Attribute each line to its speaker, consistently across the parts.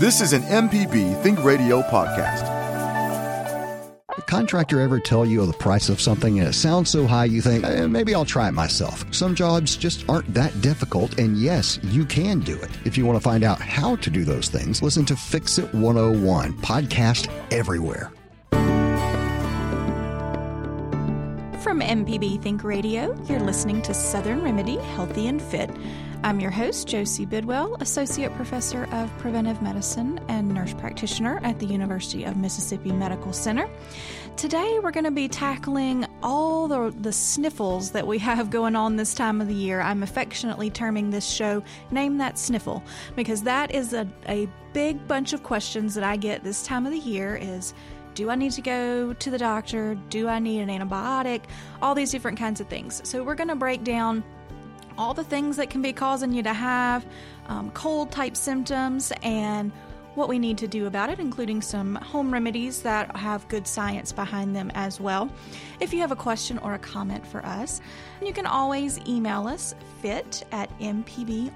Speaker 1: This is an MPB Think Radio podcast.
Speaker 2: The contractor ever tell you the price of something and it sounds so high you think, eh, maybe I'll try it myself. Some jobs just aren't that difficult, and yes, you can do it. If you want to find out how to do those things, listen to Fix It 101, podcast everywhere.
Speaker 3: From MPB Think Radio, you're listening to Southern Remedy Healthy and Fit. I'm your host, Josie Bidwell, Associate Professor of Preventive Medicine and Nurse Practitioner at the University of Mississippi Medical Center. Today, we're going to be tackling all the, the sniffles that we have going on this time of the year. I'm affectionately terming this show Name That Sniffle because that is a, a big bunch of questions that I get this time of the year is do I need to go to the doctor? Do I need an antibiotic? All these different kinds of things. So, we're going to break down all the things that can be causing you to have um, cold type symptoms and what we need to do about it, including some home remedies that have good science behind them as well. If you have a question or a comment for us, you can always email us fit at mpbonline.org.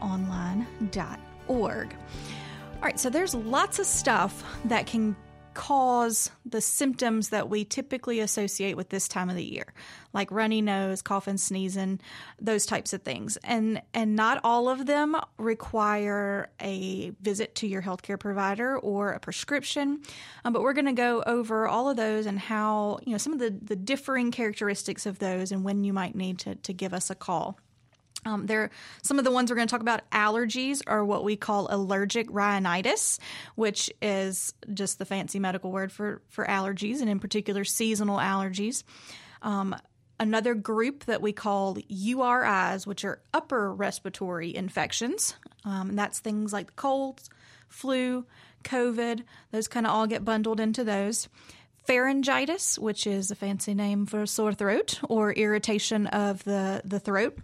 Speaker 3: All right, so there's lots of stuff that can cause the symptoms that we typically associate with this time of the year like runny nose coughing sneezing those types of things. And and not all of them require a visit to your healthcare provider or a prescription. Um, but we're going to go over all of those and how you know some of the the differing characteristics of those and when you might need to, to give us a call um, there, some of the ones we're going to talk about. Allergies are what we call allergic rhinitis, which is just the fancy medical word for for allergies, and in particular seasonal allergies. Um, another group that we call URIs, which are upper respiratory infections, um, and that's things like colds, flu, COVID. Those kind of all get bundled into those pharyngitis, which is a fancy name for sore throat or irritation of the, the throat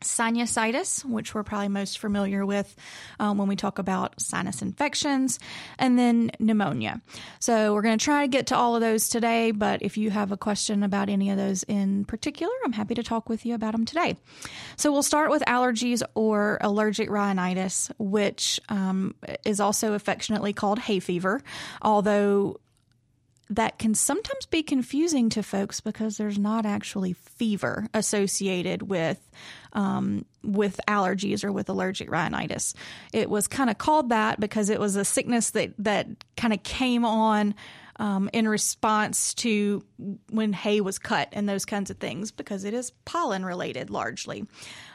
Speaker 3: sinusitis, which we're probably most familiar with um, when we talk about sinus infections, and then pneumonia. So, we're going to try to get to all of those today, but if you have a question about any of those in particular, I'm happy to talk with you about them today. So, we'll start with allergies or allergic rhinitis, which um, is also affectionately called hay fever, although that can sometimes be confusing to folks because there's not actually fever associated with um, with allergies or with allergic rhinitis. It was kind of called that because it was a sickness that that kind of came on um, in response to when hay was cut and those kinds of things because it is pollen related largely.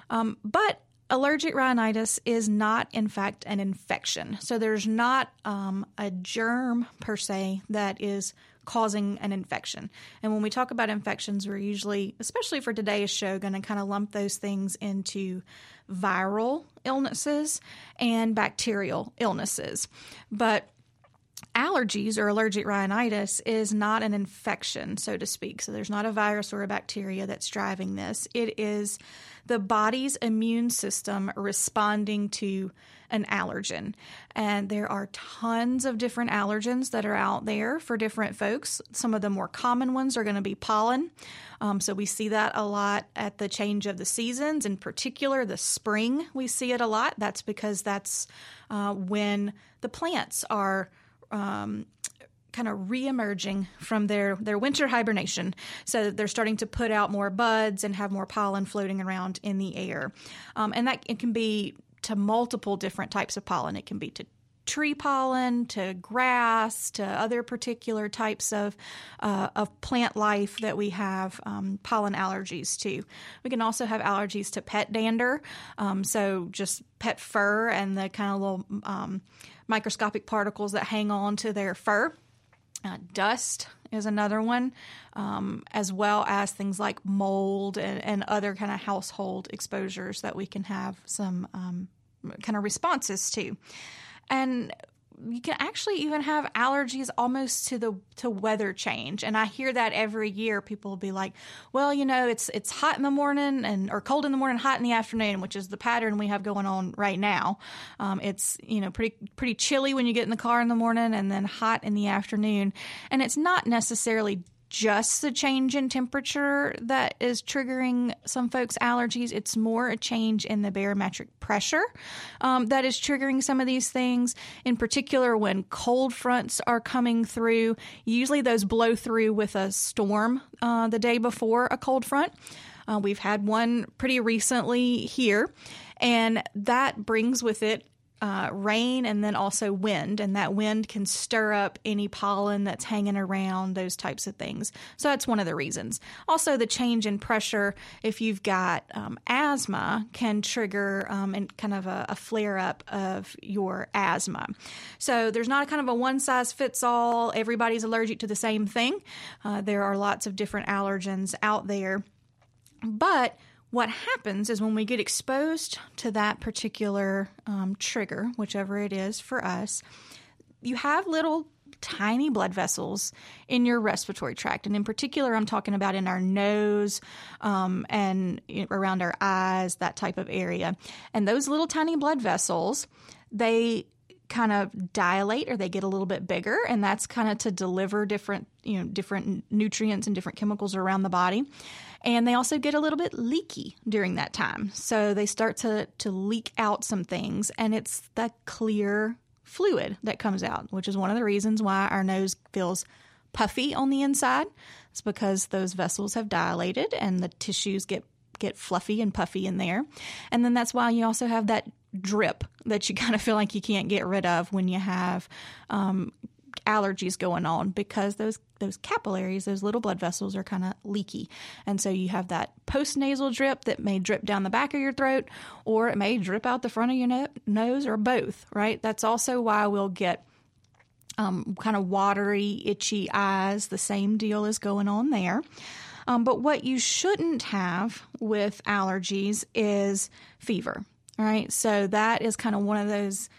Speaker 3: Um, but allergic rhinitis is not, in fact, an infection. So there's not um, a germ per se that is causing an infection. And when we talk about infections, we're usually, especially for today's show, going to kind of lump those things into viral illnesses and bacterial illnesses. But allergies or allergic rhinitis is not an infection, so to speak. So there's not a virus or a bacteria that's driving this. It is the body's immune system responding to an allergen. And there are tons of different allergens that are out there for different folks. Some of the more common ones are going to be pollen. Um, so we see that a lot at the change of the seasons, in particular the spring. We see it a lot. That's because that's uh, when the plants are. Um, kind of reemerging from their, their winter hibernation. So they're starting to put out more buds and have more pollen floating around in the air. Um, and that it can be to multiple different types of pollen. It can be to tree pollen to grass to other particular types of uh, of plant life that we have um, pollen allergies to. We can also have allergies to pet dander, um, so just pet fur and the kind of little um, microscopic particles that hang on to their fur. Uh, dust is another one, um, as well as things like mold and, and other kind of household exposures that we can have some um, kind of responses to. And you can actually even have allergies almost to the to weather change. And i hear that every year. People will be like well you know it's it's hot in the morning and or cold in the morning hot in the afternoon which is the pattern we have going on right now. Um, it's you know pretty pretty chilly when you get in the car in the morning and then hot in the afternoon. And it's not necessarily just the change in temperature that is triggering some folks' allergies. It's more a change in the barometric pressure um, that is triggering some of these things. In particular, when cold fronts are coming through, usually those blow through with a storm uh, the day before a cold front. Uh, we've had one pretty recently here, and that brings with it uh, rain and then also wind, and that wind can stir up any pollen that's hanging around, those types of things. So that's one of the reasons. Also, the change in pressure, if you've got um, asthma, can trigger um, and kind of a, a flare up of your asthma. So there's not a kind of a one size fits all, everybody's allergic to the same thing. Uh, there are lots of different allergens out there. But what happens is when we get exposed to that particular um, trigger, whichever it is for us, you have little tiny blood vessels in your respiratory tract. And in particular, I'm talking about in our nose um, and around our eyes, that type of area. And those little tiny blood vessels, they kind of dilate or they get a little bit bigger and that's kind of to deliver different you know different nutrients and different chemicals around the body and they also get a little bit leaky during that time. So they start to, to leak out some things, and it's the clear fluid that comes out, which is one of the reasons why our nose feels puffy on the inside. It's because those vessels have dilated and the tissues get get fluffy and puffy in there. And then that's why you also have that drip that you kind of feel like you can't get rid of when you have um, allergies going on because those those capillaries, those little blood vessels, are kind of leaky, and so you have that post nasal drip that may drip down the back of your throat, or it may drip out the front of your no- nose, or both. Right? That's also why we'll get um, kind of watery, itchy eyes. The same deal is going on there. Um, but what you shouldn't have with allergies is fever. Right? So that is kind of one of those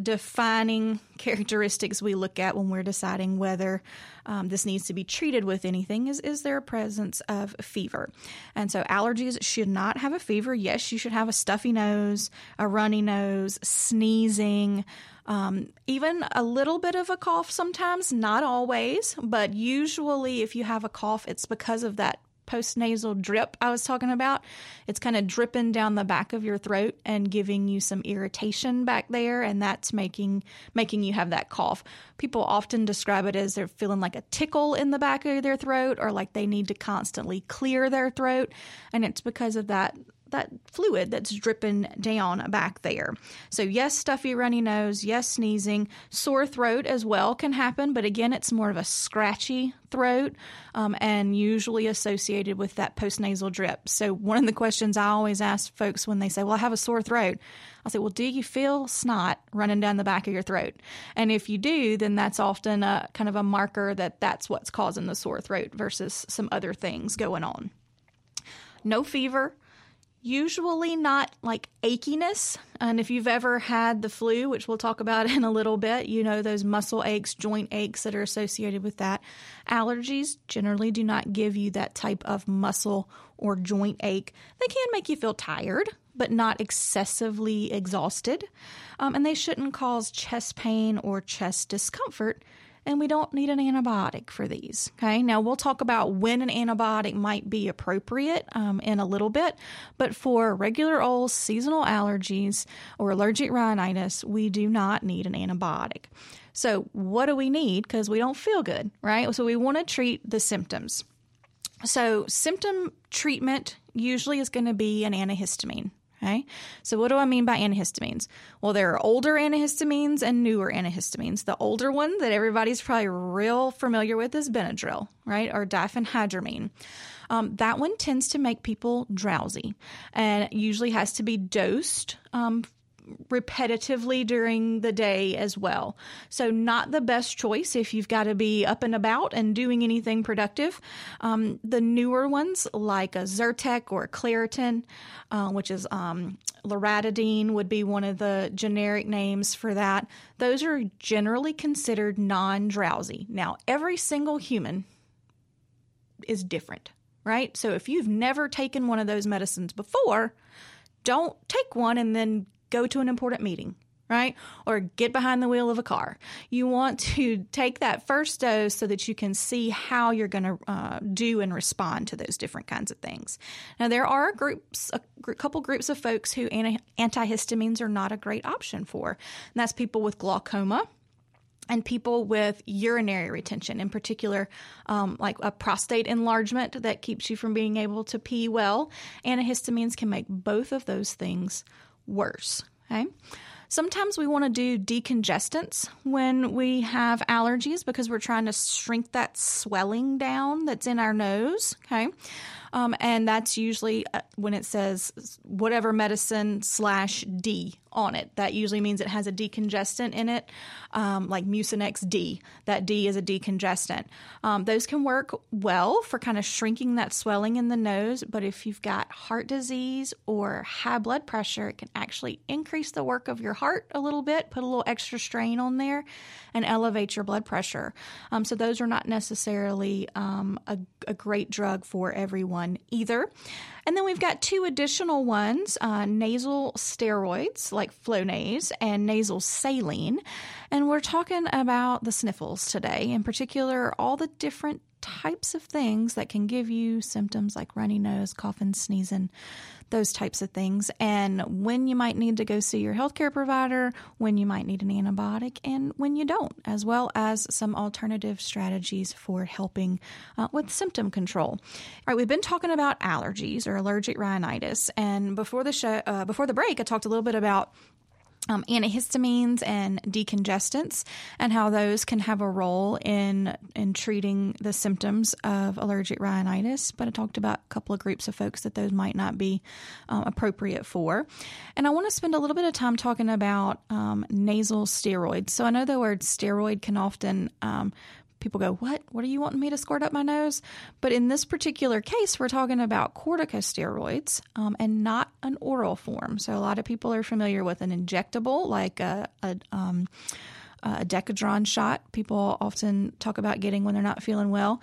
Speaker 3: defining characteristics we look at when we're deciding whether um, this needs to be treated with anything is is there a presence of fever. And so allergies should not have a fever. Yes you should have a stuffy nose a runny nose sneezing um, even a little bit of a cough sometimes not always but usually if you have a cough it's because of that postnasal drip I was talking about. It's kind of dripping down the back of your throat and giving you some irritation back there and that's making making you have that cough. People often describe it as they're feeling like a tickle in the back of their throat or like they need to constantly clear their throat and it's because of that that fluid that's dripping down back there. So, yes, stuffy, runny nose, yes, sneezing, sore throat as well can happen, but again, it's more of a scratchy throat um, and usually associated with that postnasal drip. So, one of the questions I always ask folks when they say, Well, I have a sore throat, I say, Well, do you feel snot running down the back of your throat? And if you do, then that's often a kind of a marker that that's what's causing the sore throat versus some other things going on. No fever usually not like achiness. And if you've ever had the flu, which we'll talk about in a little bit, you know those muscle aches, joint aches that are associated with that. Allergies generally do not give you that type of muscle or joint ache. They can make you feel tired, but not excessively exhausted. Um, and they shouldn't cause chest pain or chest discomfort and we don't need an antibiotic for these. Okay, now we'll talk about when an antibiotic might be appropriate um, in a little bit, but for regular old seasonal allergies or allergic rhinitis, we do not need an antibiotic. So, what do we need? Because we don't feel good, right? So, we want to treat the symptoms. So, symptom treatment usually is going to be an antihistamine. Okay. So, what do I mean by antihistamines? Well, there are older antihistamines and newer antihistamines. The older one that everybody's probably real familiar with is Benadryl, right? Or diphenhydramine. Um, that one tends to make people drowsy and usually has to be dosed um, repetitively during the day as well. So, not the best choice if you've got to be up and about and doing anything productive. Um, the newer ones, like a Zyrtec or a Claritin, uh, which is um, loratadine, would be one of the generic names for that. Those are generally considered non drowsy. Now, every single human is different, right? So, if you've never taken one of those medicines before, don't take one and then go to an important meeting, right? Or get behind the wheel of a car. You want to take that first dose so that you can see how you're going to uh, do and respond to those different kinds of things. Now, there are groups, a couple groups of folks who anti- antihistamines are not a great option for, and that's people with glaucoma and people with urinary retention, in particular, um, like a prostate enlargement that keeps you from being able to pee well. Antihistamines can make both of those things worse. Okay. Sometimes we want to do decongestants when we have allergies because we're trying to shrink that swelling down that's in our nose. Okay. Um, and that's usually uh, when it says whatever medicine slash D on it. That usually means it has a decongestant in it, um, like Mucinex D. That D is a decongestant. Um, those can work well for kind of shrinking that swelling in the nose, but if you've got heart disease or high blood pressure, it can actually increase the work of your heart a little bit, put a little extra strain on there, and elevate your blood pressure. Um, so those are not necessarily um, a, a great drug for everyone either. And then we've got two additional ones uh, nasal steroids like Flonase and nasal saline. And we're talking about the sniffles today, in particular, all the different types of things that can give you symptoms like runny nose, coughing, sneezing, those types of things, and when you might need to go see your healthcare provider, when you might need an antibiotic, and when you don't, as well as some alternative strategies for helping uh, with symptom control. All right, we've been talking about allergies or allergic rhinitis, and before the show, uh, before the break, I talked a little bit about um, antihistamines and decongestants, and how those can have a role in in treating the symptoms of allergic rhinitis. But I talked about a couple of groups of folks that those might not be um, appropriate for, and I want to spend a little bit of time talking about um, nasal steroids. So I know the word steroid can often um, people go, What? What are you wanting me to squirt up my nose? But in this particular case, we're talking about corticosteroids um, and not an oral form. So a lot of people are familiar with an injectable, like a, a um, a Decadron shot. People often talk about getting when they're not feeling well,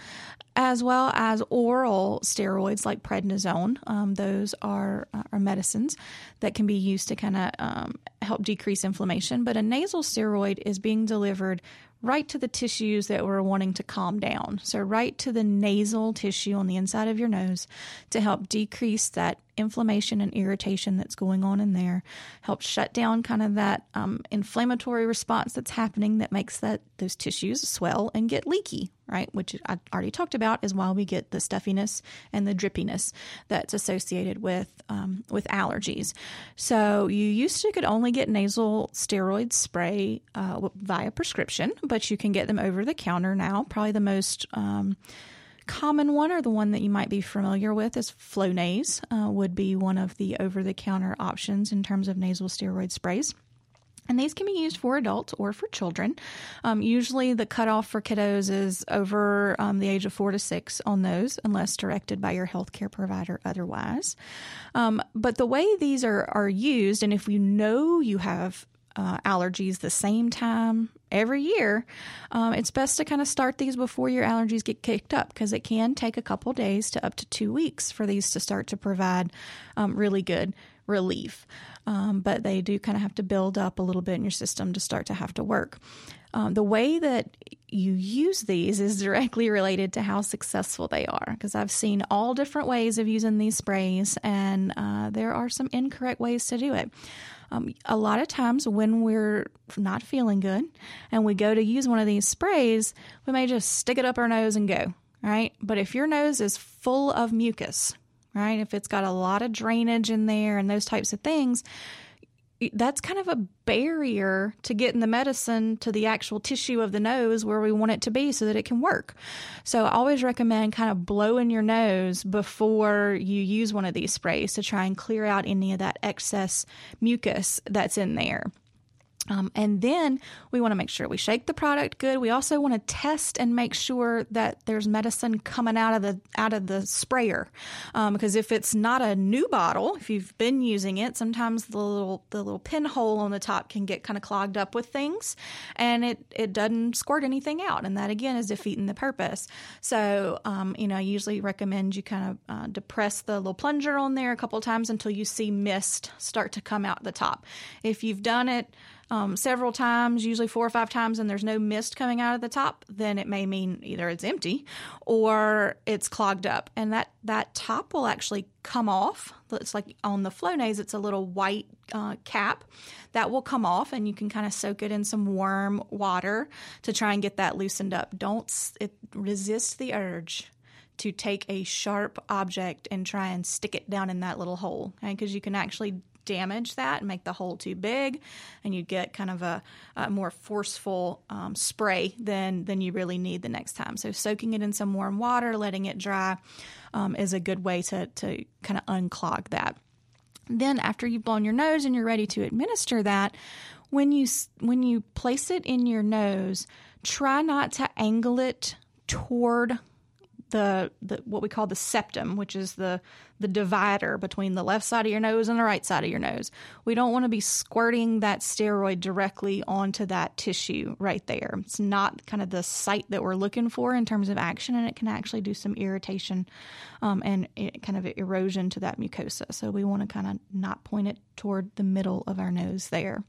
Speaker 3: as well as oral steroids like prednisone. Um, those are uh, are medicines that can be used to kind of um, help decrease inflammation. But a nasal steroid is being delivered right to the tissues that we're wanting to calm down. So, right to the nasal tissue on the inside of your nose to help decrease that inflammation and irritation that's going on in there, help shut down kind of that um, inflammatory response that's happening that makes that those tissues swell and get leaky, right? Which I already talked about is why we get the stuffiness and the drippiness that's associated with um, with allergies. So you used to could only get nasal steroid spray uh, via prescription, but you can get them over the counter now. Probably the most um, common one or the one that you might be familiar with is Flonase uh, would be one of the over-the-counter options in terms of nasal steroid sprays. And these can be used for adults or for children. Um, usually, the cutoff for kiddos is over um, the age of four to six on those, unless directed by your healthcare provider otherwise. Um, but the way these are, are used, and if you know you have uh, allergies the same time every year, um, it's best to kind of start these before your allergies get kicked up because it can take a couple days to up to two weeks for these to start to provide um, really good relief. Um, but they do kind of have to build up a little bit in your system to start to have to work. Um, the way that you use these is directly related to how successful they are because I've seen all different ways of using these sprays, and uh, there are some incorrect ways to do it. Um, a lot of times when we're not feeling good and we go to use one of these sprays, we may just stick it up our nose and go, right? But if your nose is full of mucus, right, if it's got a lot of drainage in there and those types of things, that's kind of a barrier to getting the medicine to the actual tissue of the nose where we want it to be so that it can work. So I always recommend kind of blowing your nose before you use one of these sprays to try and clear out any of that excess mucus that's in there. Um, and then we want to make sure we shake the product good. We also want to test and make sure that there's medicine coming out of the out of the sprayer, um, because if it's not a new bottle, if you've been using it, sometimes the little the little pinhole on the top can get kind of clogged up with things, and it it doesn't squirt anything out, and that again is defeating the purpose. So, um, you know, I usually recommend you kind of uh, depress the little plunger on there a couple times until you see mist start to come out the top. If you've done it um, several times, usually four or five times, and there's no mist coming out of the top, then it may mean either it's empty or it's clogged up. And that, that top will actually come off. It's like on the Flonase, it's a little white uh, cap that will come off, and you can kind of soak it in some warm water to try and get that loosened up. Don't it, resist the urge to take a sharp object and try and stick it down in that little hole because you can actually damage that and make the hole too big, and you get kind of a, a more forceful um, spray than than you really need the next time. So soaking it in some warm water, letting it dry, um, is a good way to to kind of unclog that. Then after you've blown your nose and you're ready to administer that, when you when you place it in your nose, try not to angle it toward the, the what we call the septum, which is the the divider between the left side of your nose and the right side of your nose. We don't want to be squirting that steroid directly onto that tissue right there. It's not kind of the site that we're looking for in terms of action, and it can actually do some irritation um, and kind of erosion to that mucosa. So we want to kind of not point it toward the middle of our nose there.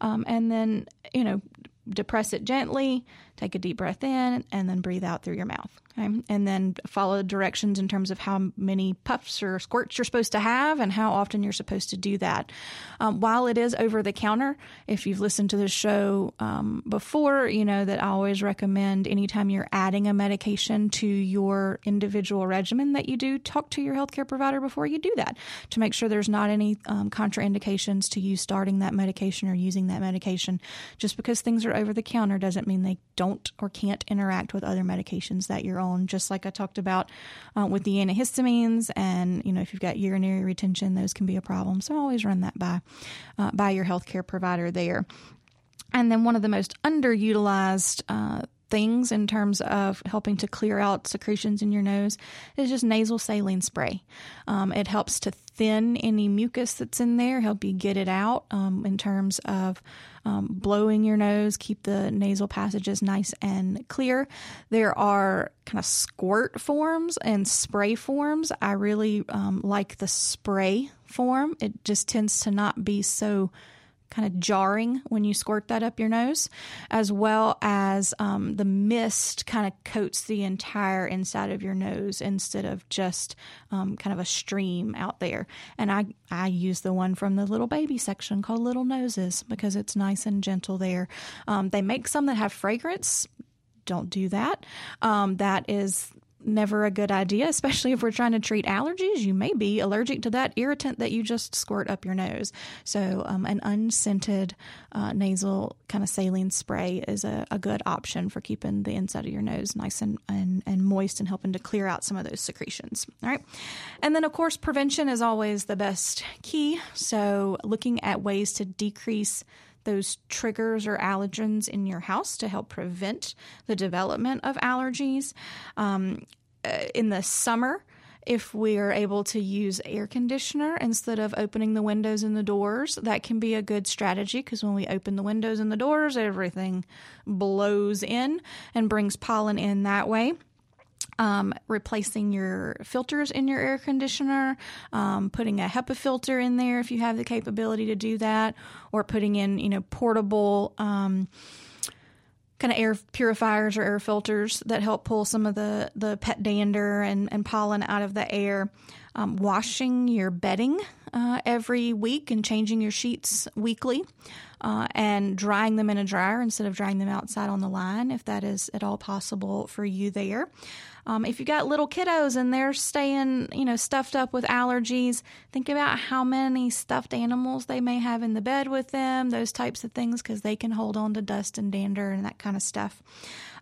Speaker 3: Um, and then, you know, depress it gently, take a deep breath in, and then breathe out through your mouth. Okay? And then follow directions in terms of how many puffs or squirts you're supposed to have and how often you're supposed to do that. Um, while it is over the counter, if you've listened to the show um, before, you know that I always recommend anytime you're adding a medication to your individual regimen that you do, talk to your healthcare provider before you do that to make sure there's not any um, contraindications to you starting that medication or using that medication. Just because things are over the counter doesn't mean they don't or can't interact with other medications that you're on, just like I talked about uh, with the antihistamines. And, you know, if you've got urinary retention, those can be a problem. So always run that by, uh, by your healthcare provider there. And then one of the most underutilized uh, things in terms of helping to clear out secretions in your nose is just nasal saline spray. Um, it helps to thin any mucus that's in there, help you get it out um, in terms of um, blowing your nose, keep the nasal passages nice and clear. There are kind of squirt forms and spray forms. I really um, like the spray form, it just tends to not be so kind of jarring when you squirt that up your nose, as well as um, the mist kind of coats the entire inside of your nose instead of just um, kind of a stream out there. And I, I use the one from the little baby section called Little Noses because it's nice and gentle there. Um, they make some that have fragrance don't do that. Um, that is never a good idea, especially if we're trying to treat allergies. You may be allergic to that irritant that you just squirt up your nose. So, um, an unscented uh, nasal kind of saline spray is a, a, good option for keeping the inside of your nose nice and, and, and moist and helping to clear out some of those secretions. All right. And then, of course, prevention is always the best key. So, looking at ways to decrease those triggers or allergens in your house to help prevent the development of allergies. Um, uh, in the summer, if we are able to use air conditioner instead of opening the windows and the doors, that can be a good strategy because when we open the windows and the doors, everything blows in and brings pollen in that way um, replacing your filters in your air conditioner, um, putting a HEPA filter in there if you have the capability to do that, or putting in you know portable. Um, kind of air purifiers or air filters that help pull some of the, the pet dander and, and pollen out of the air. Um, washing your bedding uh, every week and changing your sheets weekly uh, and drying them in a dryer instead of drying them outside on the line, if that is at all possible for you there. Um, if you got little kiddos and they're staying, you know, stuffed up with allergies, think about how many stuffed animals they may have in the bed with them, those types of things, because they can hold on to dust and dander and that kind of stuff.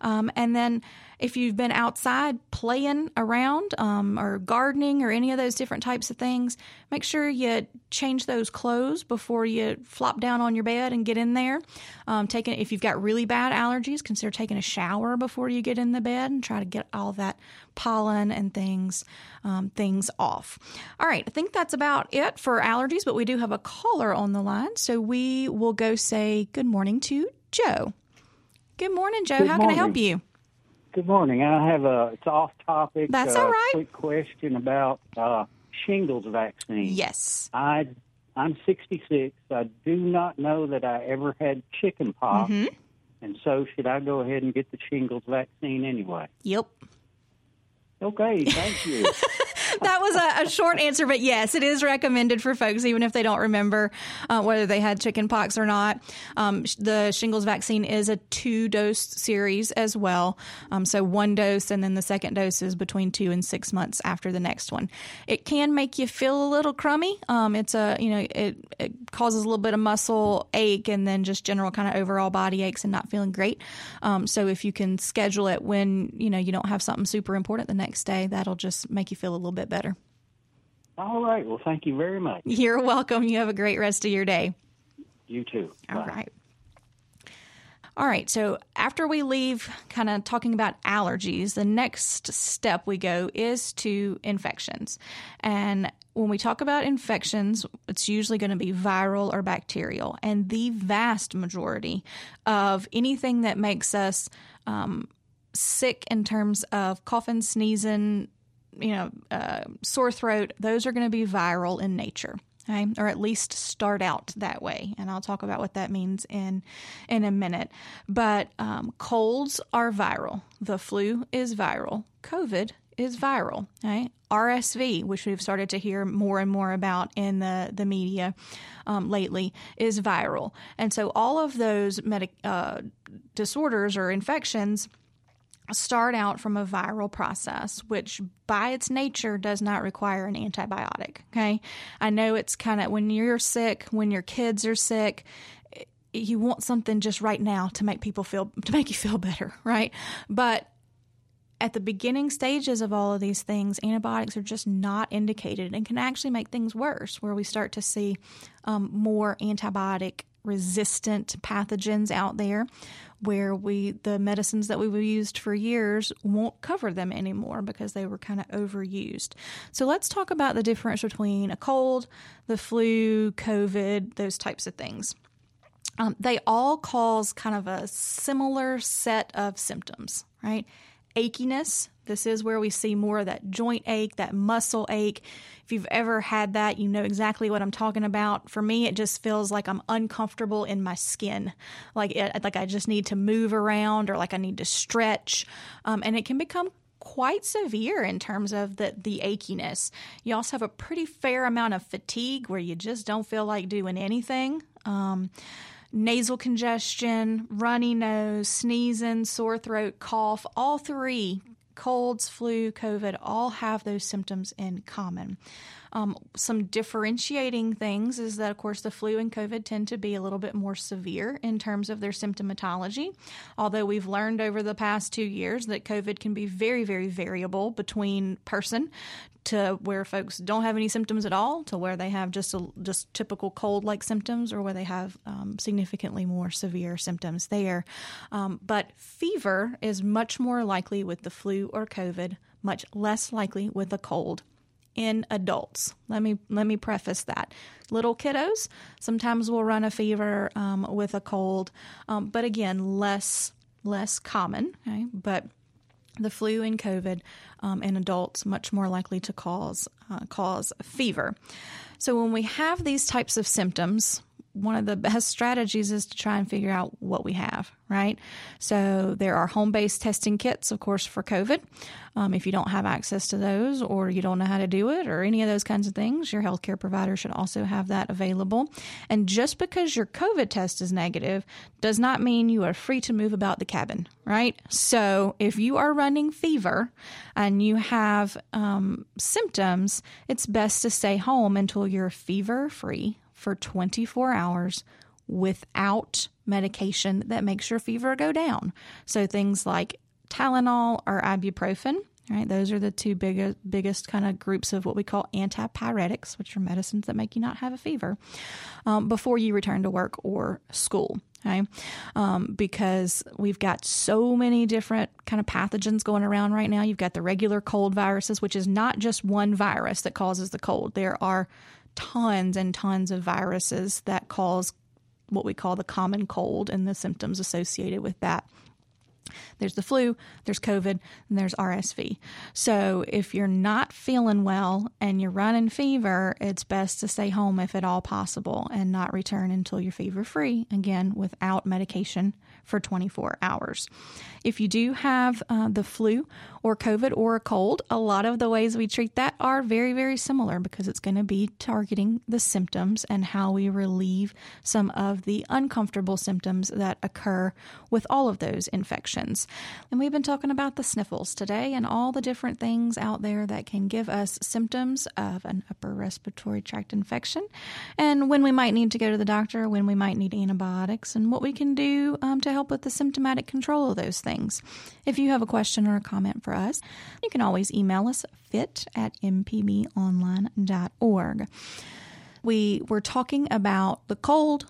Speaker 3: Um, and then if you've been outside playing around um, or gardening or any of those different types of things, make sure you change those clothes before you flop down on your bed and get in there. Um, taking if you've got really bad allergies, consider taking a shower before you get in the bed and try to get all that pollen and things um, things off. All right, I think that's about it for allergies, but we do have a caller on the line, so we will go say good morning to Joe. Good morning, Joe.
Speaker 4: Good
Speaker 3: How
Speaker 4: morning.
Speaker 3: can I help you?
Speaker 4: Good morning. I have a it's off topic.
Speaker 3: That's
Speaker 4: uh,
Speaker 3: all right.
Speaker 4: Quick question about uh, shingles vaccine.
Speaker 3: Yes.
Speaker 4: I I'm 66. I do not know that I ever had chicken pox,
Speaker 3: Mm-hmm.
Speaker 4: and so should I go ahead and get the shingles vaccine anyway?
Speaker 3: Yep.
Speaker 4: Okay, thank you.
Speaker 3: that was a, a short answer, but yes, it is recommended for folks, even if they don't remember uh, whether they had chicken pox or not. Um, the shingles vaccine is a two dose series as well. Um, so one dose, and then the second dose is between two and six months after the next one. It can make you feel a little crummy. Um, it's a, you know, it, it causes a little bit of muscle ache and then just general kind of overall body aches and not feeling great. Um, so if you can schedule it when, you know, you don't have something super important the next day, that'll just make you feel a little bit better.
Speaker 4: All right. Well, thank you very much.
Speaker 3: You're welcome. You have a great rest of your day.
Speaker 4: You too.
Speaker 3: All
Speaker 4: Bye.
Speaker 3: right. All right. So after we leave kind of talking about allergies, the next step we go is to infections. And when we talk about infections, it's usually going to be viral or bacterial. And the vast majority of anything that makes us um, sick in terms of coughing, sneezing, you know, uh, sore throat, those are going to be viral in nature. Okay? Or at least start out that way, and I'll talk about what that means in in a minute. But um, colds are viral. The flu is viral. COVID is viral. Okay? RSV, which we've started to hear more and more about in the the media um, lately, is viral. And so all of those medic uh, disorders or infections start out from a viral process, which by its nature does not require an antibiotic. Okay. I know it's kind of when you're sick, when your kids are sick, you want something just right now to make people feel, to make you feel better, right? But at the beginning stages of all of these things, antibiotics are just not indicated and can actually make things worse, where we start to see um, more antibiotic resistant pathogens out there where we the medicines that we've used for years won't cover them anymore because they were kind of overused. So let's talk about the difference between a cold, the flu, COVID, those types of things. Um, they all cause kind of a similar set of symptoms, right? Achiness. This is where we see more of that joint ache, that muscle ache. If you've ever had that, you know exactly what I'm talking about. For me, it just feels like I'm uncomfortable in my skin, like it, like I just need to move around or like I need to stretch, um, and it can become quite severe in terms of the the achiness. You also have a pretty fair amount of fatigue where you just don't feel like doing anything. Um, nasal congestion, runny nose, sneezing, sore throat, cough, all three colds, flu, COVID all have those symptoms in common. Um, some differentiating things is that, of course, the flu and COVID tend to be a little bit more severe in terms of their symptomatology. Although we've learned over the past two years that COVID can be very, very variable between person to where folks don't have any symptoms at all to where they have just a, just typical cold like symptoms or where they have um, significantly more severe symptoms there. Um, but fever is much more likely with the flu or COVID, much less likely with a cold in adults. Let me let me preface that. Little kiddos sometimes will run a fever um, with a cold, um, but again, less less common. Okay, but the flu and COVID um, in adults much more likely to cause uh, cause fever. So when we have these types of symptoms, one of the best strategies is to try and figure out what we have, right? So there are home based testing kits, of course, for COVID. Um, if you don't have access to those or you don't know how to do it or any of those kinds of things, your healthcare provider should also have that available. And just because your COVID test is negative does not mean you are free to move about the cabin, right? So if you are running fever and you have um, symptoms, it's best to stay home until you're fever free for 24 hours without medication that makes your fever go down. So things like Tylenol or ibuprofen, right? Those are the two biggest biggest kind of groups of what we call antipyretics, which are medicines that make you not have a fever um, before you return to work or school. Okay, um, because we've got so many different kind of pathogens going around right now. You've got the regular cold viruses, which is not just one virus that causes the cold. There are tons and tons of viruses that cause what we call the common cold and the symptoms associated with that. There's the flu, there's COVID, and there's RSV. So if you're not feeling well and you're running fever, it's best to stay home if at all possible and not return until you're fever free, again, without medication for 24 hours. If you do have uh, the flu or COVID or a cold, a lot of the ways we treat that are very, very similar because it's going to be targeting the symptoms and how we relieve some of the uncomfortable symptoms that occur with all of those infections. And we've been talking about the sniffles today and all the different things out there that can give us symptoms of an upper respiratory tract infection and when we might need to go to the doctor, when we might need antibiotics, and what we can do um, to help with the symptomatic control of those things. If you have a question or a comment for us, you can always email us fit at mpbonline.org. We were talking about the cold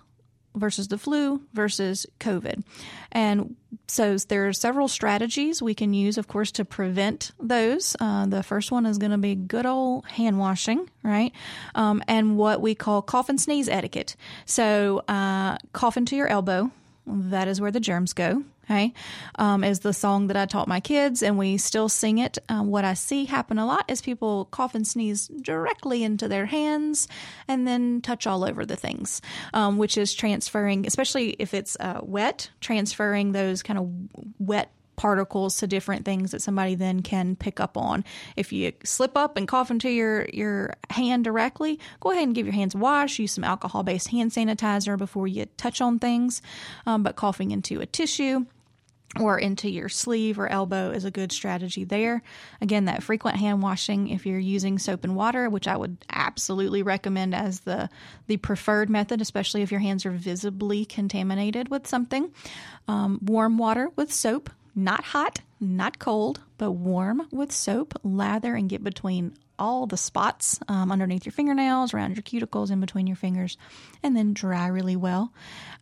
Speaker 3: versus the flu versus COVID. And so there are several strategies we can use, of course, to prevent those. Uh, the first one is going to be good old hand washing, right? Um, and what we call cough and sneeze etiquette. So uh, cough into your elbow. That is where the germs go. Okay, um, is the song that I taught my kids, and we still sing it. Um, what I see happen a lot is people cough and sneeze directly into their hands and then touch all over the things, um, which is transferring, especially if it's uh, wet, transferring those kind of wet particles to different things that somebody then can pick up on. If you slip up and cough into your, your hand directly, go ahead and give your hands a wash. Use some alcohol based hand sanitizer before you touch on things. Um, but coughing into a tissue, or into your sleeve or elbow is a good strategy there. Again, that frequent hand washing if you're using soap and water, which I would absolutely recommend as the the preferred method, especially if your hands are visibly contaminated with something. Um, warm water with soap, not hot, not cold, but warm with soap. Lather and get between all the spots um, underneath your fingernails, around your cuticles, in between your fingers, and then dry really well.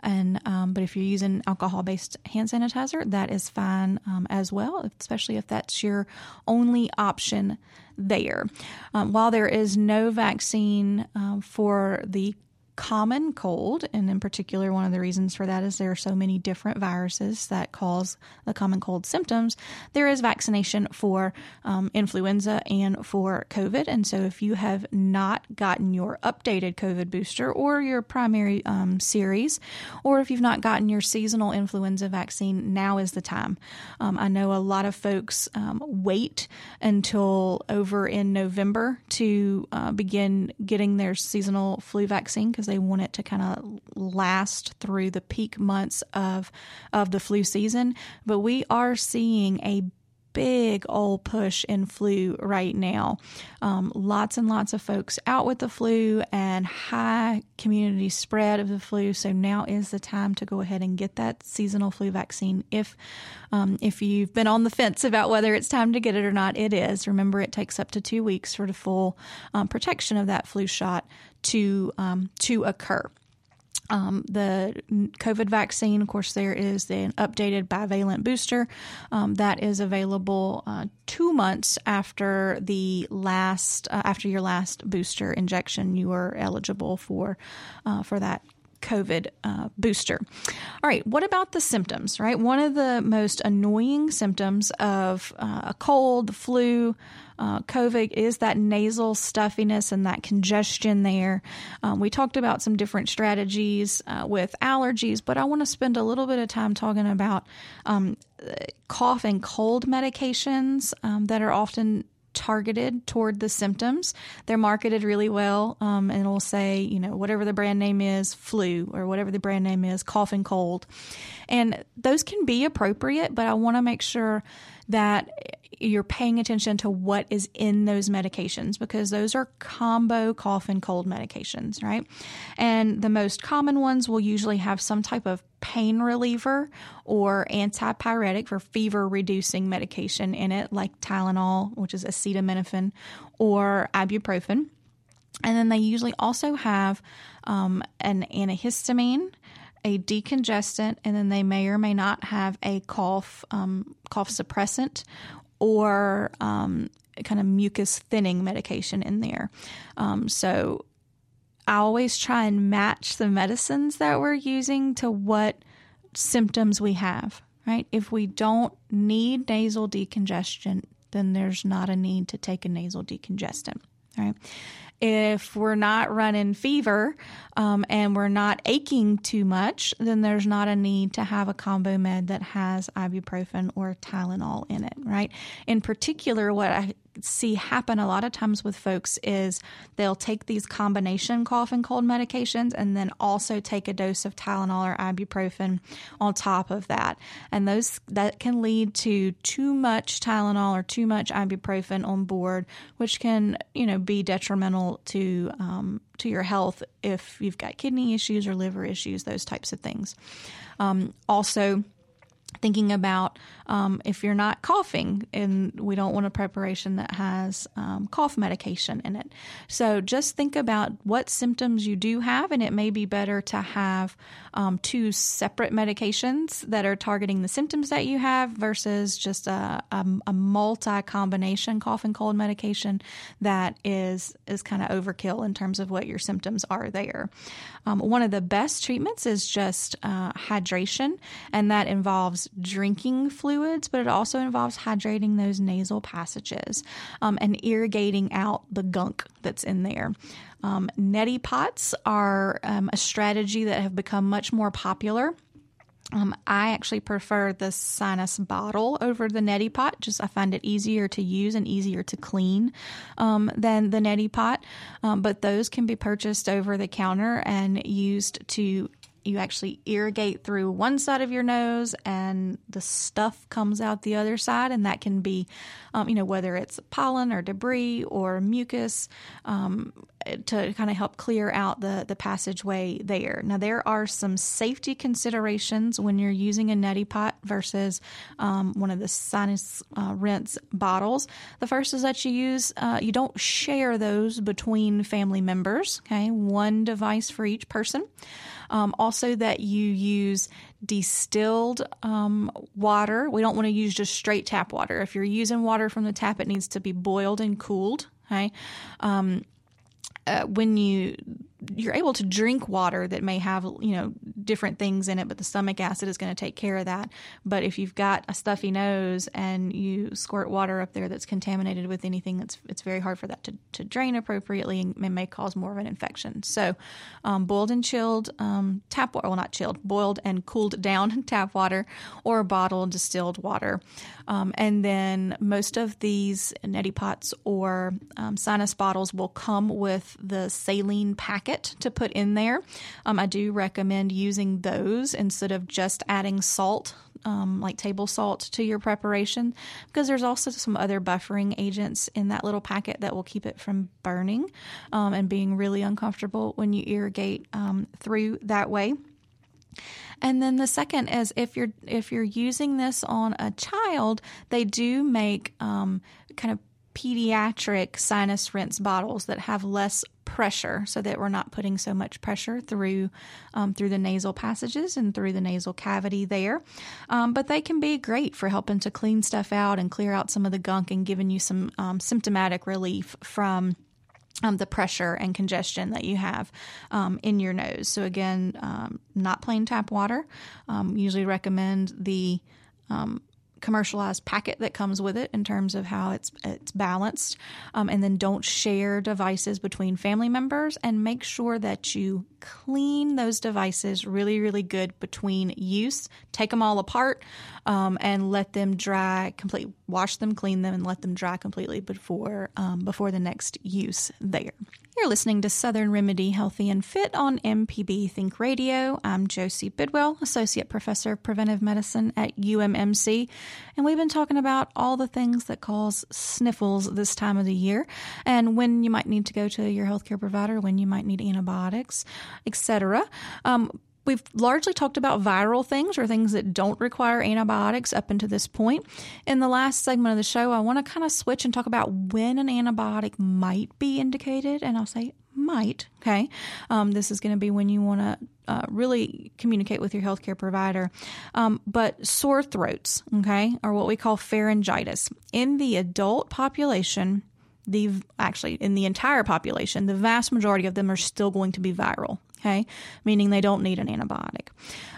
Speaker 3: And um, but if you're using alcohol-based hand sanitizer, that is fine um, as well, especially if that's your only option there. Um, while there is no vaccine um, for the common cold, and in particular, one of the reasons for that is there are so many different viruses that cause the common cold symptoms. There is vaccination for um, influenza and for COVID, and so if you have not gotten your updated COVID booster or your primary um, series, or if you've not gotten your seasonal influenza vaccine, now is the time. Um, I know a lot of folks um, wait until over in November to uh, begin getting their seasonal flu vaccine because they want it to kind of last through the peak months of of the flu season. But we are seeing a big old push in flu right now. Um, lots and lots of folks out with the flu and high community spread of the flu. So now is the time to go ahead and get that seasonal flu vaccine. If um, if you've been on the fence about whether it's time to get it or not, it is. Remember, it takes up to two weeks for the full um, protection of that flu shot to um, to occur. Um, the COVID vaccine, of course, there is an updated bivalent booster um, that is available uh, two months after the last uh, after your last booster injection. You are eligible for uh, for that COVID uh, booster. All right, what about the symptoms, right? One of the most annoying symptoms of uh, a cold, the flu, uh, COVID is that nasal stuffiness and that congestion there. Um, we talked about some different strategies uh, with allergies, but I want to spend a little bit of time talking about um, cough and cold medications um, that are often targeted toward the symptoms. They're marketed really well, um, and it'll say, you know, whatever the brand name is, flu, or whatever the brand name is, cough and cold. And those can be appropriate, but I want to make sure that you're paying attention to what is in those medications because those are combo cough and cold medications, right? And the most common ones will usually have some type of pain reliever or antipyretic for fever reducing medication in it, like Tylenol, which is acetaminophen, or ibuprofen. And then they usually also have um, an antihistamine a decongestant, and then they may or may not have a cough um, cough suppressant or um, kind of mucus thinning medication in there. Um, so I always try and match the medicines that we're using to what symptoms we have. Right? If we don't need nasal decongestion, then there's not a need to take a nasal decongestant. Right? If we're not running fever um, and we're not aching too much, then there's not a need to have a combo med that has ibuprofen or Tylenol in it, right? In particular, what I see happen a lot of times with folks is they'll take these combination cough and cold medications and then also take a dose of Tylenol or ibuprofen on top of that. And those that can lead to too much Tylenol or too much ibuprofen on board, which can, you know, be detrimental to um, to your health if you've got kidney issues or liver issues, those types of things. Um, also, thinking about um, if you're not coughing and we don't want a preparation that has um, cough medication in it. So just think about what symptoms you do have and it may be better to have um, two separate medications that are targeting the symptoms that you have versus just a, a, a multi combination cough and cold medication that is is kind of overkill in terms of what your symptoms are there um, one of the best treatments is just uh, hydration and that involves drinking fluids, but it also involves hydrating those nasal passages um, and irrigating out the gunk that's in there. Um, neti pots are um, a strategy that have become much more popular. Um, I actually prefer the sinus bottle over the neti pot. Just I find it easier to use and easier to clean um, than the neti pot. Um, but those can be purchased over the counter and used to you actually irrigate through one side of your nose and the stuff comes out the other side and that can be um, you know whether it's pollen or debris or mucus um, to kind of help clear out the, the passageway there. Now, there are some safety considerations when you're using a neti pot versus um, one of the sinus uh, rinse bottles. The first is that you use, uh, you don't share those between family members, okay? One device for each person. Um, also, that you use distilled um, water. We don't want to use just straight tap water. If you're using water from the tap, it needs to be boiled and cooled. Okay. Um, uh, when you you're able to drink water that may have you know different things in it, but the stomach acid is going to take care of that. But if you've got a stuffy nose and you squirt water up there that's contaminated with anything, that's it's very hard for that to, to drain appropriately and may cause more of an infection. So, um, boiled and chilled um, tap water, well not chilled, boiled and cooled down tap water or bottled distilled water, um, and then most of these neti pots or um, sinus bottles will come with the saline packet to put in there. Um, I do recommend using those instead of just adding salt um, like table salt to your preparation because there's also some other buffering agents in that little packet that will keep it from burning um, and being really uncomfortable when you irrigate um, through that way. And then the second is if you're if you're using this on a child, they do make um, kind of pediatric sinus rinse bottles that have less pressure so that we're not putting so much pressure through um, through the nasal passages and through the nasal cavity there um, but they can be great for helping to clean stuff out and clear out some of the gunk and giving you some um, symptomatic relief from um, the pressure and congestion that you have um, in your nose. So, again, um, not plain tap water. Um, usually recommend the um, commercialized packet that comes with it in terms of how it's it's balanced um, and then don't share devices between family members and make sure that you clean those devices really really good between use take them all apart um, and let them dry completely. wash them clean them and let them dry completely before um, before the next use there you're listening to Southern Remedy Healthy and Fit on MPB Think Radio. I'm Josie Bidwell, Associate Professor of Preventive Medicine at UMMC, and we've been talking about all the things that cause sniffles this time of the year and when you might need to go to your healthcare provider, when you might need antibiotics, etc. Um, We've largely talked about viral things or things that don't require antibiotics up until this point. In the last segment of the show, I want to kind of switch and talk about when an antibiotic might be indicated. And I'll say might, okay? Um, this is going to be when you want to uh, really communicate with your healthcare provider. Um, but sore throats, okay, are what we call pharyngitis. In the adult population, the actually in the entire population, the vast majority of them are still going to be viral okay, meaning they don't need an antibiotic.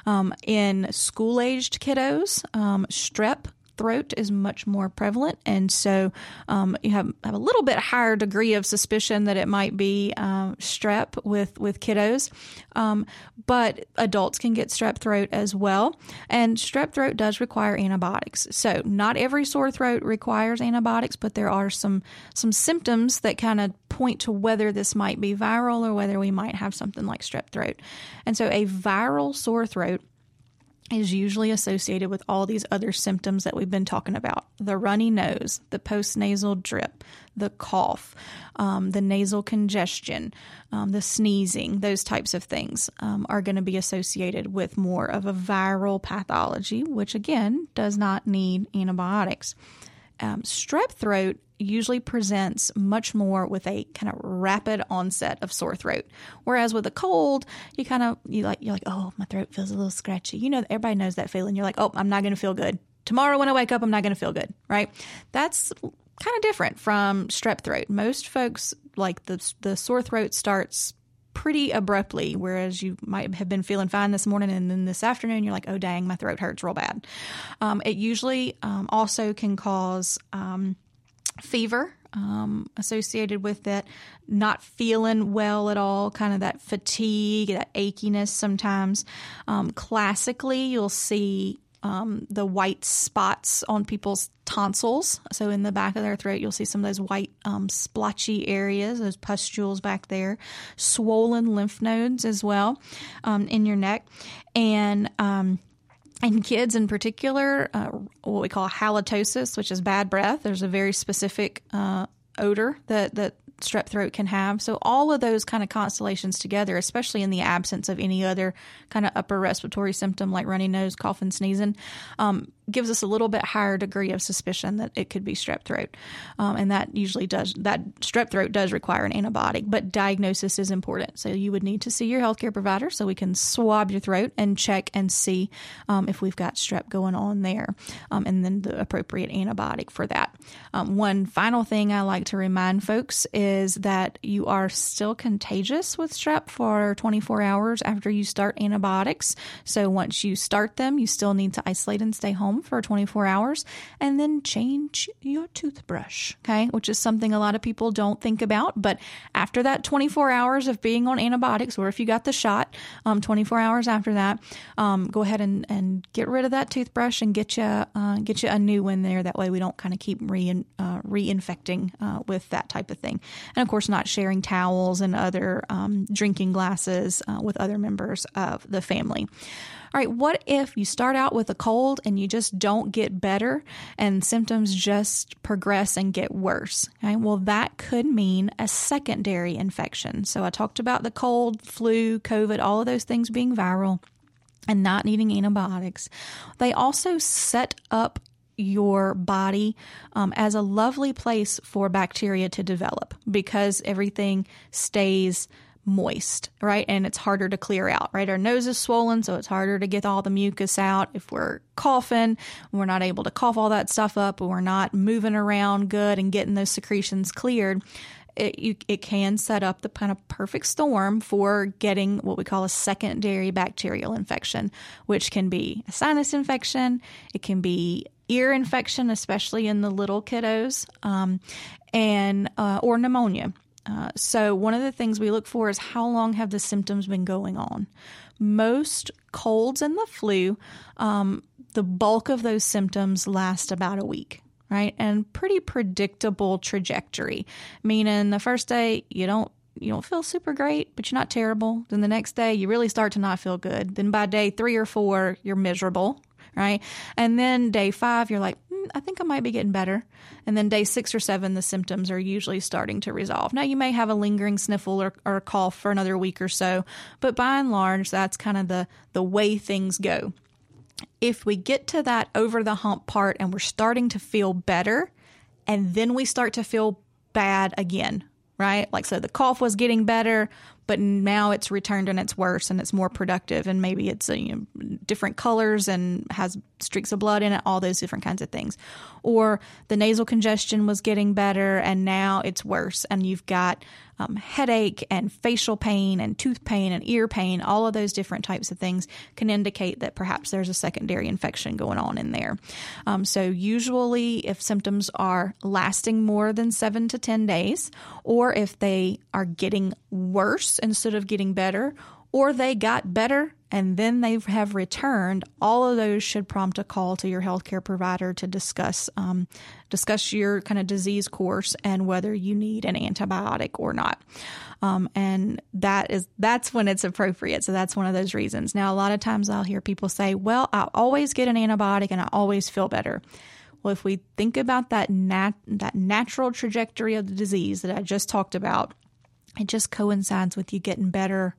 Speaker 3: Um, in school aged kiddos, um, strep throat is much more prevalent, and so um, you have, have a little bit higher degree of suspicion that it might be uh, strep with with kiddos. Um, but adults can get strep throat as well, and strep throat does require antibiotics. So not every sore throat requires antibiotics, but there are some some symptoms that kind of point to whether this might be viral or whether we might have something like strep throat. And so a viral sore throat is usually associated with all these other symptoms that we've been talking about the runny nose, the postnasal drip, the cough, um, the nasal congestion, um, the sneezing, those types of things um, are going to be associated with more of a viral pathology, which again does not need antibiotics. Um, strep throat usually presents much more with a kind of rapid onset of sore throat. Whereas with a cold, you kind of you like you're like, oh, my throat feels a little scratchy. You know, everybody knows that feeling. You're like, oh, I'm not going to feel good tomorrow when I wake up. I'm not going to feel good, right? That's kind of different from strep throat. Most folks like the the sore throat starts pretty abruptly, whereas you might have been feeling fine this morning and then this afternoon you're like, oh dang, my throat hurts real bad. Um, it usually um, also can cause um, fever um, associated with that, not feeling well at all, kind of that fatigue, that achiness sometimes. Um, classically, you'll see um, the white spots on people's tonsils. So, in the back of their throat, you'll see some of those white, um, splotchy areas, those pustules back there, swollen lymph nodes as well um, in your neck. And um, in kids in particular, uh, what we call halitosis, which is bad breath. There's a very specific uh, odor that that strep throat can have. So all of those kind of constellations together, especially in the absence of any other kind of upper respiratory symptom like runny nose, cough, and sneezing, um, gives us a little bit higher degree of suspicion that it could be strep throat. Um, and that usually does, that strep throat does require an antibiotic, but diagnosis is important. So you would need to see your healthcare provider so we can swab your throat and check and see um, if we've got strep going on there um, and then the appropriate antibiotic for that. Um, one final thing I like to remind folks is that you are still contagious with strep for 24 hours after you start antibiotics. So once you start them, you still need to isolate and stay home for 24 hours and then change your toothbrush, okay? Which is something a lot of people don't think about. But after that 24 hours of being on antibiotics, or if you got the shot, um, 24 hours after that, um, go ahead and, and get rid of that toothbrush and get you uh, get you a new one there. That way we don't kind of keep re uh, reinfecting uh, with that type of thing. And of course, not sharing towels and other um, drinking glasses uh, with other members of the family. All right, what if you start out with a cold and you just don't get better and symptoms just progress and get worse? Okay, well, that could mean a secondary infection. So I talked about the cold, flu, COVID, all of those things being viral and not needing antibiotics. They also set up your body um, as a lovely place for bacteria to develop because everything stays moist, right? And it's harder to clear out, right? Our nose is swollen, so it's harder to get all the mucus out. If we're coughing, we're not able to cough all that stuff up, we're not moving around good and getting those secretions cleared. it, you, it can set up the kind of perfect storm for getting what we call a secondary bacterial infection, which can be a sinus infection, it can be ear infection, especially in the little kiddos, um, and uh, or pneumonia. Uh, so one of the things we look for is how long have the symptoms been going on. Most colds and the flu, um, the bulk of those symptoms last about a week right? And pretty predictable trajectory, meaning the first day you don't you don't feel super great, but you're not terrible. Then the next day you really start to not feel good. Then by day 3 or 4 you're miserable, right? And then day 5 you're like, mm, I think I might be getting better. And then day 6 or 7 the symptoms are usually starting to resolve. Now you may have a lingering sniffle or, or cough for another week or so, but by and large that's kind of the the way things go if we get to that over the hump part and we're starting to feel better, and then we start to feel bad again, right? Like, so the cough was getting better, but now it's returned and it's worse and it's more productive, and maybe it's uh, you know, different colors and has streaks of blood in it, all those different kinds of things. Or the nasal congestion was getting better and now it's worse, and you've got um, headache and facial pain and tooth pain and ear pain, all of those different types of things can indicate that perhaps there's a secondary infection going on in there. Um, so, usually, if symptoms are lasting more than seven to 10 days, or if they are getting worse instead of getting better, or they got better and then they have returned, all of those should prompt a call to your healthcare provider to discuss um, discuss your kind of disease course and whether you need an antibiotic or not. Um, and that is that's when it's appropriate. So that's one of those reasons. Now, a lot of times I'll hear people say, "Well, I always get an antibiotic and I always feel better." Well, if we think about that nat- that natural trajectory of the disease that I just talked about, it just coincides with you getting better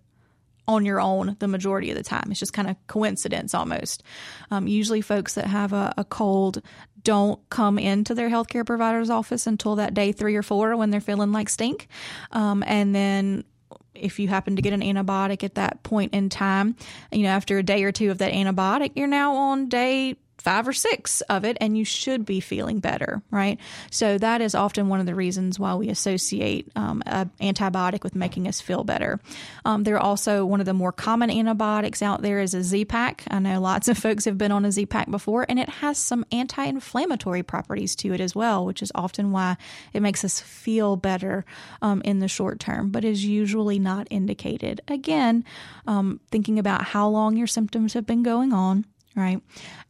Speaker 3: on your own the majority of the time. It's just kind of coincidence almost. Um, usually, folks that have a, a, cold don't come into their healthcare provider's office until that day three or four when they're feeling like stink. Um, and then if you happen to get an antibiotic at that point in time, you know, after a day or two of that antibiotic, you're now on day five or six of it and you should be feeling better, right? So that is often one of the reasons why we associate um, an antibiotic with making us feel better. Um, they're also one of the more common antibiotics out there is a Z-Pack. I know lots of folks have been on a Z-Pack before and it has some anti-inflammatory properties to it as well, which is often why it makes us feel better um, in the short term, but is usually not indicated. Again, um, thinking about how long your symptoms have been going on, right?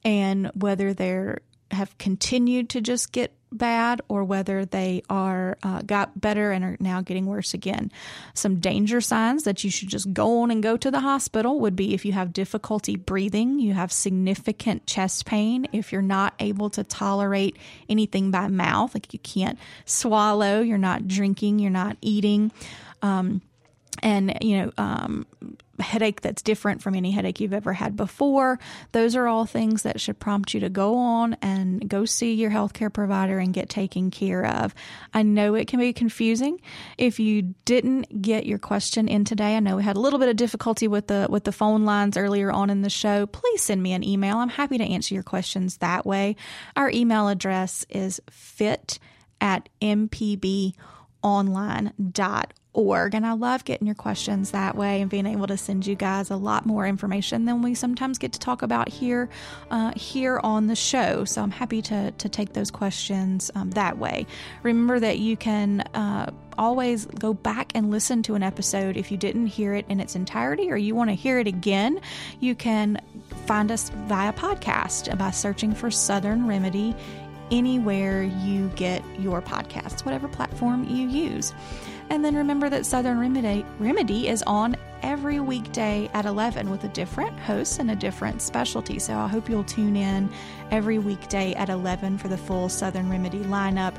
Speaker 3: And whether they have continued to just get bad or whether they are uh, got better and are now getting worse again. Some danger signs that you should just go on and go to the hospital would be if you have difficulty breathing, you have significant chest pain, if you're not able to tolerate anything by mouth, like you can't swallow, you're not drinking, you're not eating. Um, and you know um, headache that's different from any headache you've ever had before. Those are all things that should prompt you to go on and go see your healthcare provider and get taken care of. I know it can be confusing. If you didn't get your question in today i know we had a little bit of difficulty with the with the phone lines earlier on in the show. Please send me an email. I'm happy to answer your questions that way. Our email address is fit at mpbonline.org org. And I love getting your questions that way and being able to send you guys a lot more information than we sometimes get to talk about here uh, here on the show. So I'm happy to, to take those questions um, that way. Remember that you can uh, always go back and listen to an episode if you didn't hear it in its entirety or you want to hear it again. You can find us via podcast by searching for Southern Remedy anywhere you get your podcasts, whatever platform you use. And then remember that Southern Remedy, Remedy is on every weekday at 11 with a different host and a different specialty. So I hope you'll tune in every weekday at 11 for the full Southern Remedy lineup.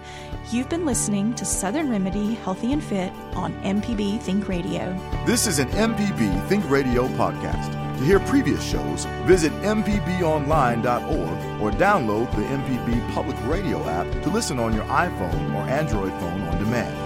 Speaker 3: You've been listening to Southern Remedy Healthy and Fit on MPB Think Radio.
Speaker 1: This is an MPB Think Radio podcast. To hear previous shows, visit MPBOnline.org or download the MPB Public Radio app to listen on your iPhone or Android phone on demand.